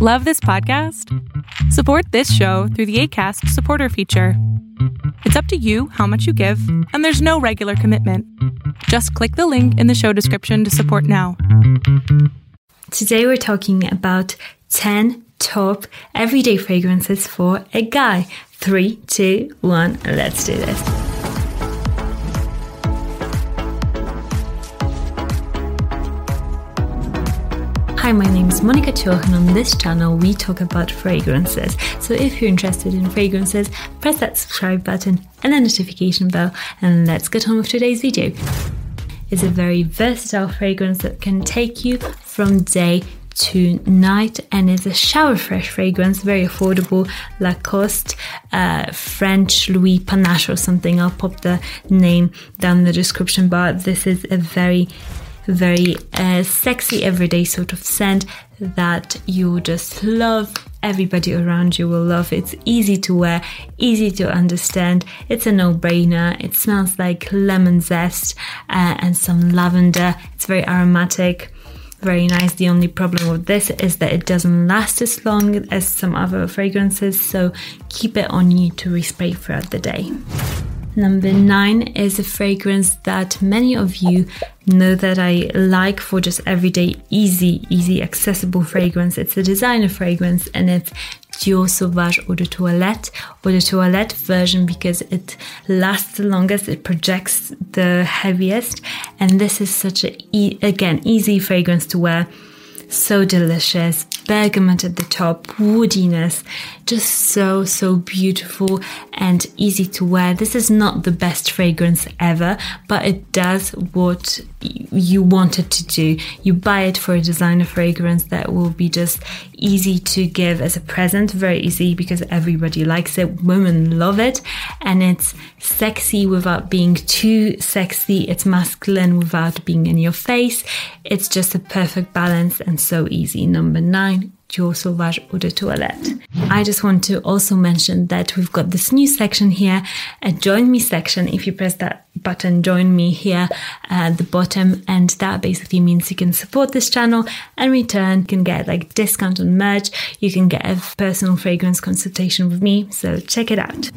Love this podcast? Support this show through the ACAST supporter feature. It's up to you how much you give, and there's no regular commitment. Just click the link in the show description to support now. Today we're talking about 10 top everyday fragrances for a guy. Three, two, one, let's do this. Hi, my name is Monica Choch, and on this channel we talk about fragrances. So if you're interested in fragrances, press that subscribe button and the notification bell, and let's get on with today's video. It's a very versatile fragrance that can take you from day to night and it's a shower fresh fragrance very affordable lacoste uh, french louis panache or something i'll pop the name down in the description bar this is a very very uh, sexy everyday sort of scent that you just love. Everybody around you will love. It's easy to wear easy to understand. It's a no-brainer. It smells like lemon zest uh, and some lavender. It's very aromatic very nice. The only problem with this is that it doesn't last as long as some other fragrances so keep it on you to respray throughout the day Number nine is a fragrance that many of you know that I like for just everyday, easy, easy, accessible fragrance. It's a designer fragrance and it's Dior Sauvage Eau de Toilette or the toilette version because it lasts the longest, it projects the heaviest, and this is such a e- again easy fragrance to wear so delicious. Bergamot at the top, woodiness, just so, so beautiful and easy to wear. This is not the best fragrance ever, but it does what you want it to do. You buy it for a designer fragrance that will be just easy to give as a present, very easy because everybody likes it. Women love it, and it's sexy without being too sexy. It's masculine without being in your face. It's just a perfect balance and so easy. Number nine, Dior Sauvage Eau de Toilette. I just want to also mention that we've got this new section here, a join me section. If you press that button, join me here at the bottom, and that basically means you can support this channel and return, you can get like discount on merch, you can get a personal fragrance consultation with me. So check it out.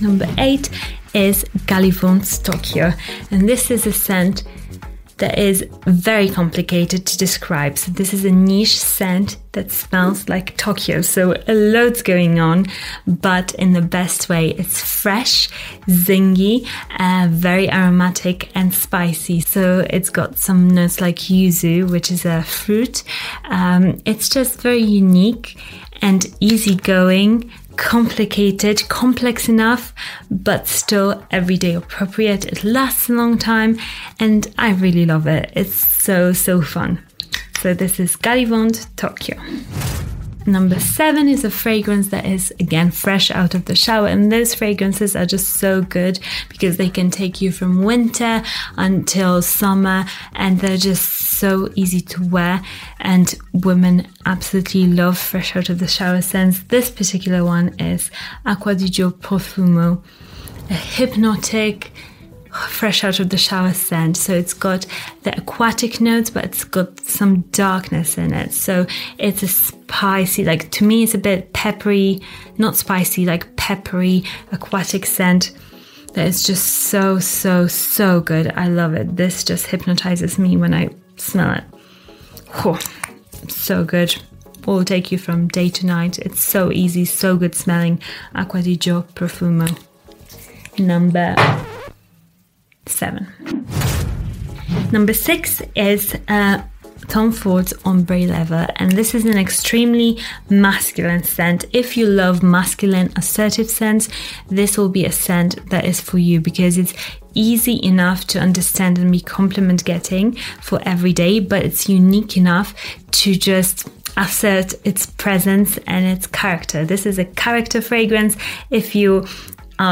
Number eight is Gallivant's Tokyo, and this is a scent that is very complicated to describe. So this is a niche scent that smells like Tokyo. So a loads going on, but in the best way. It's fresh, zingy, uh, very aromatic and spicy. So it's got some notes like yuzu, which is a fruit. Um, it's just very unique and easygoing complicated, complex enough, but still everyday appropriate. It lasts a long time and I really love it. It's so, so fun. So this is Gallivant Tokyo. Number seven is a fragrance that is again fresh out of the shower, and those fragrances are just so good because they can take you from winter until summer, and they're just so easy to wear. And women absolutely love fresh out of the shower scents. This particular one is Acqua di Gio Profumo, a hypnotic fresh out of the shower scent. So it's got the aquatic notes, but it's got some darkness in it. So it's a spicy, like to me, it's a bit peppery, not spicy, like peppery aquatic scent that is just so, so, so good. I love it. This just hypnotizes me when I smell it. Oh, so good. Will take you from day to night. It's so easy, so good smelling. Acqua di Gio Profumo. Number seven. Number six is uh, Tom Ford's Ombre Leather, and this is an extremely masculine scent. If you love masculine, assertive scents, this will be a scent that is for you because it's easy enough to understand and be compliment getting for every day, but it's unique enough to just assert its presence and its character. This is a character fragrance. If you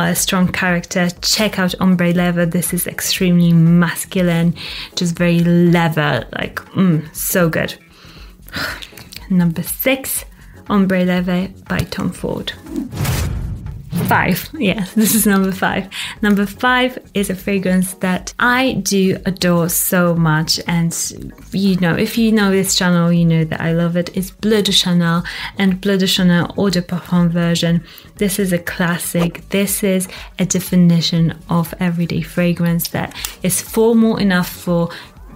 a strong character, check out Ombre Leather. This is extremely masculine, just very leather, like, mm, so good. Number six, Ombre Leather by Tom Ford. Five. Yes, this is number five. Number five is a fragrance that I do adore so much. And you know, if you know this channel, you know that I love it. It's Bleu de Chanel and Bleu de Chanel Eau de Parfum version. This is a classic. This is a definition of everyday fragrance that is formal enough for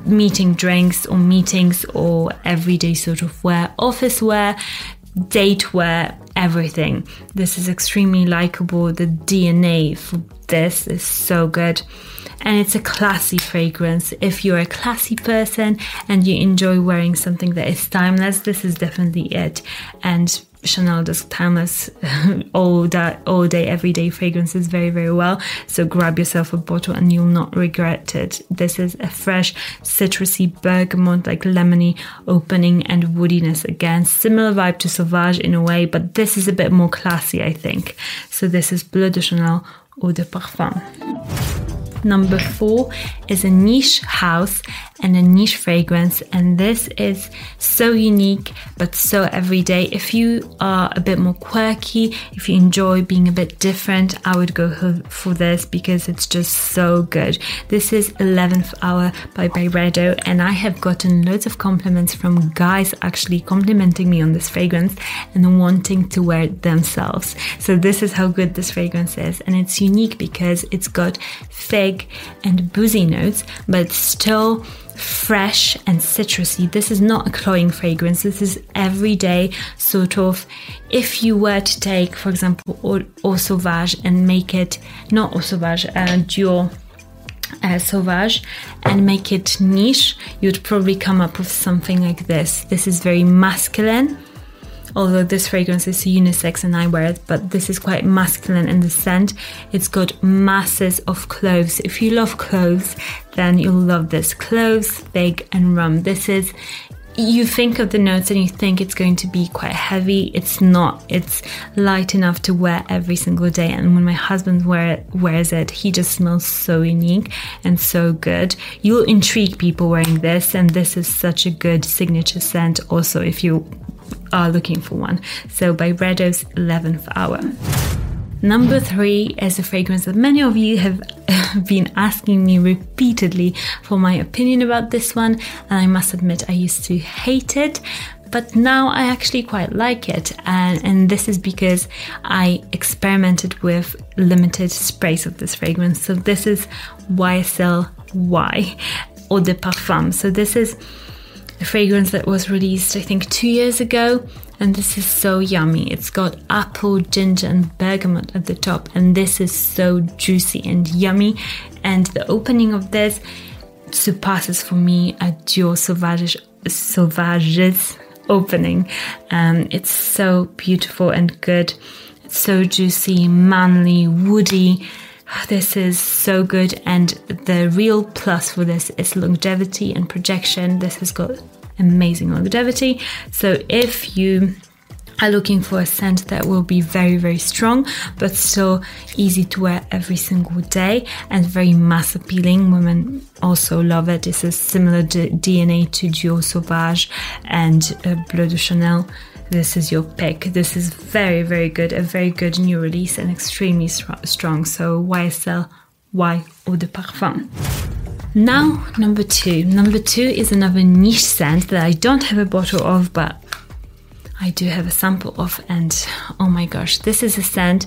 meeting drinks or meetings or everyday sort of wear, office wear, date wear, everything. This is extremely likable. The DNA for this is so good. And it's a classy fragrance. If you're a classy person and you enjoy wearing something that is timeless, this is definitely it. And Chanel does timeless all day, all day, everyday fragrances very, very well. So grab yourself a bottle and you'll not regret it. This is a fresh, citrusy bergamot, like lemony opening and woodiness again. Similar vibe to Sauvage in a way, but this is a bit more classy, I think. So this is Bleu de Chanel Eau de Parfum. Number four is a niche house and a niche fragrance, and this is so unique but so everyday. If you are a bit more quirky, if you enjoy being a bit different, I would go for this because it's just so good. This is 11th Hour by Byredo, and I have gotten loads of compliments from guys actually complimenting me on this fragrance and wanting to wear it themselves. So, this is how good this fragrance is, and it's unique because it's got fig and boozy notes, but still fresh and citrusy. This is not a cloying fragrance. This is everyday sort of. If you were to take, for example, Eau Sauvage and make it not Eau Sauvage, uh, Dior. Uh, sauvage and make it niche, you'd probably come up with something like this. This is very masculine, although this fragrance is unisex and I wear it, but this is quite masculine in the scent. It's got masses of cloves. If you love cloves, then you'll love this. Cloves, fig, and rum. This is you think of the notes and you think it's going to be quite heavy. It's not. It's light enough to wear every single day. And when my husband wear, wears it, he just smells so unique and so good. You'll intrigue people wearing this, and this is such a good signature scent. Also, if you are looking for one. So by Byredo's 11th Hour. Number three is a fragrance that many of you have been asking me repeatedly for my opinion about this one, and I must admit I used to hate it, but now I actually quite like it, and, and this is because I experimented with limited sprays of this fragrance. So this is YSL Y Eau de Parfum. So this is a fragrance that was released, I think, two years ago. And this is so yummy. It's got apple, ginger, and bergamot at the top. And this is so juicy and yummy. And the opening of this surpasses for me a Dior Sauvage, Sauvages opening. Um, it's so beautiful and good. It's so juicy, manly, woody this is so good, and the real plus for this is longevity and projection. This has got amazing longevity. So if you are looking for a scent that will be very very strong but still easy to wear every single day and very mass appealing women also love it it's a similar dna to dior sauvage and uh, bleu de chanel this is your pick. This is very, very good, a very good new release and extremely strong. So YSL Y Eau de Parfum. Now, number two. Number two is another niche scent that I don't have a bottle of, but I do have a sample of. And oh my gosh, this is a scent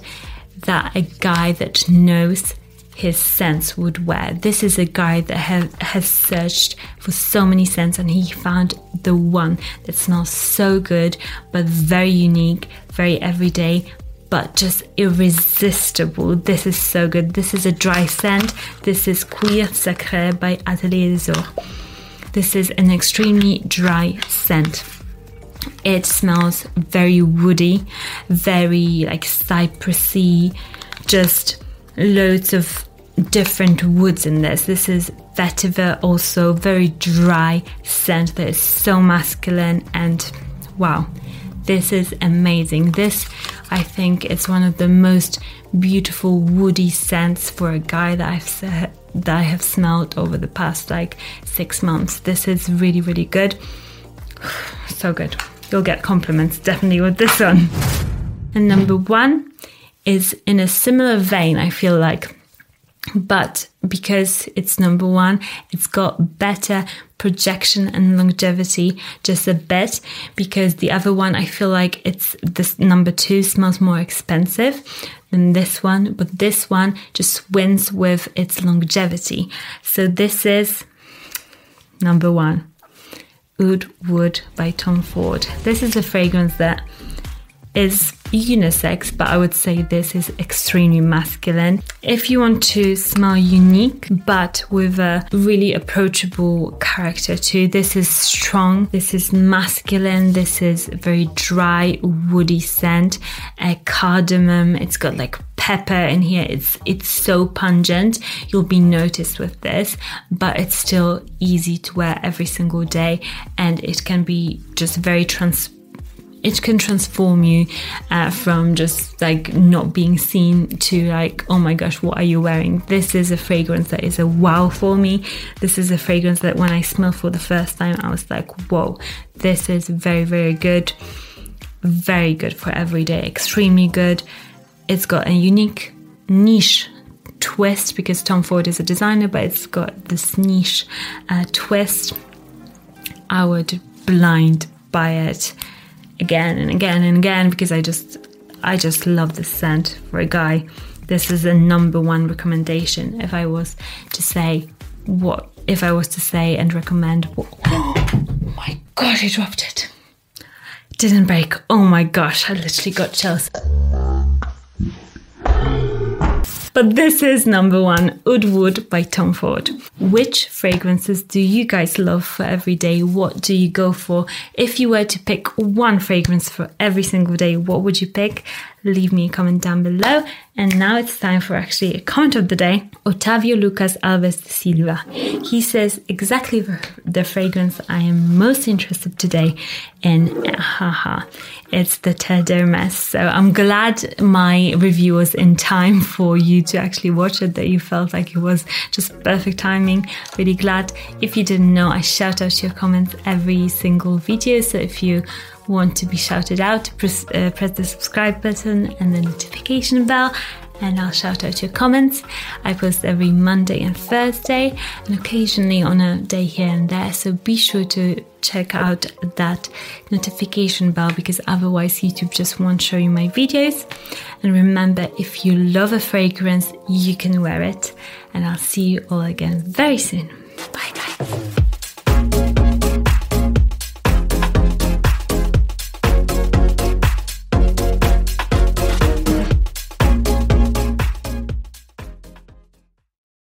that a guy that knows his scents would wear. This is a guy that have, has searched for so many scents and he found the one that smells so good, but very unique, very everyday, but just irresistible. This is so good. This is a dry scent. This is Cuir Sacré by Atelier des. This is an extremely dry scent. It smells very woody, very like cypressy, just loads of different woods in this. This is vetiver, also very dry scent that is so masculine and wow, this is amazing. This, I think, is one of the most beautiful woody scents for a guy that I've that I have smelled over the past like six months. This is really, really good. So good. You'll get compliments definitely with this one. And number one is in a similar vein, I feel like. But because it's number one, it's got better projection and longevity just a bit because the other one I feel like it's this number two smells more expensive than this one, but this one just wins with its longevity. So this is number one. Oud Wood by Tom Ford. This is a fragrance that is unisex, but I would say this is extremely masculine. If you want to smell unique, but with a really approachable character too, this is strong, this is masculine, this is very dry, woody scent, a cardamom, it's got like pepper in here. It's it's so pungent. You'll be noticed with this, but it's still easy to wear every single day and it can be just very trans it can transform you uh, from just like not being seen to like oh my gosh what are you wearing? This is a fragrance that is a wow for me. This is a fragrance that when i smell for the first time i was like whoa this is very very good. Very good for every day. Extremely good. It's got a unique niche twist because tom ford is a designer but it's got this niche uh, twist. I would blind buy it again and again and again because I just I just love this scent for a guy. This is a number one recommendation if I was to say what if I was to say and recommend what, oh my god I dropped it. it didn't break. Oh my gosh, I literally got chills. But this is number one, Oud Wood by Tom Ford. Which fragrances do you guys love for every day? What do you go for? If you were to pick one fragrance for every single day, what would you pick? Leave me a comment down below. And now it's time for actually a comment of the day. Otavio Lucas Alves Silva. He says exactly the fragrance I am most interested today in. Haha. It's the Terre So I'm glad my review was in time for you to actually watch it, that you felt like it was just perfect timing. Really glad. If you didn't know, I shout out your comments every single video. So if you want to be shouted out, press, uh, press the subscribe button and the notification bell and I'll shout out your comments. I post every Monday and Thursday and occasionally on a day here and there. So be sure to check out that notification bell because otherwise YouTube just won't show you my videos. And remember, if you love a fragrance, you can wear it. And I'll see you all again very soon.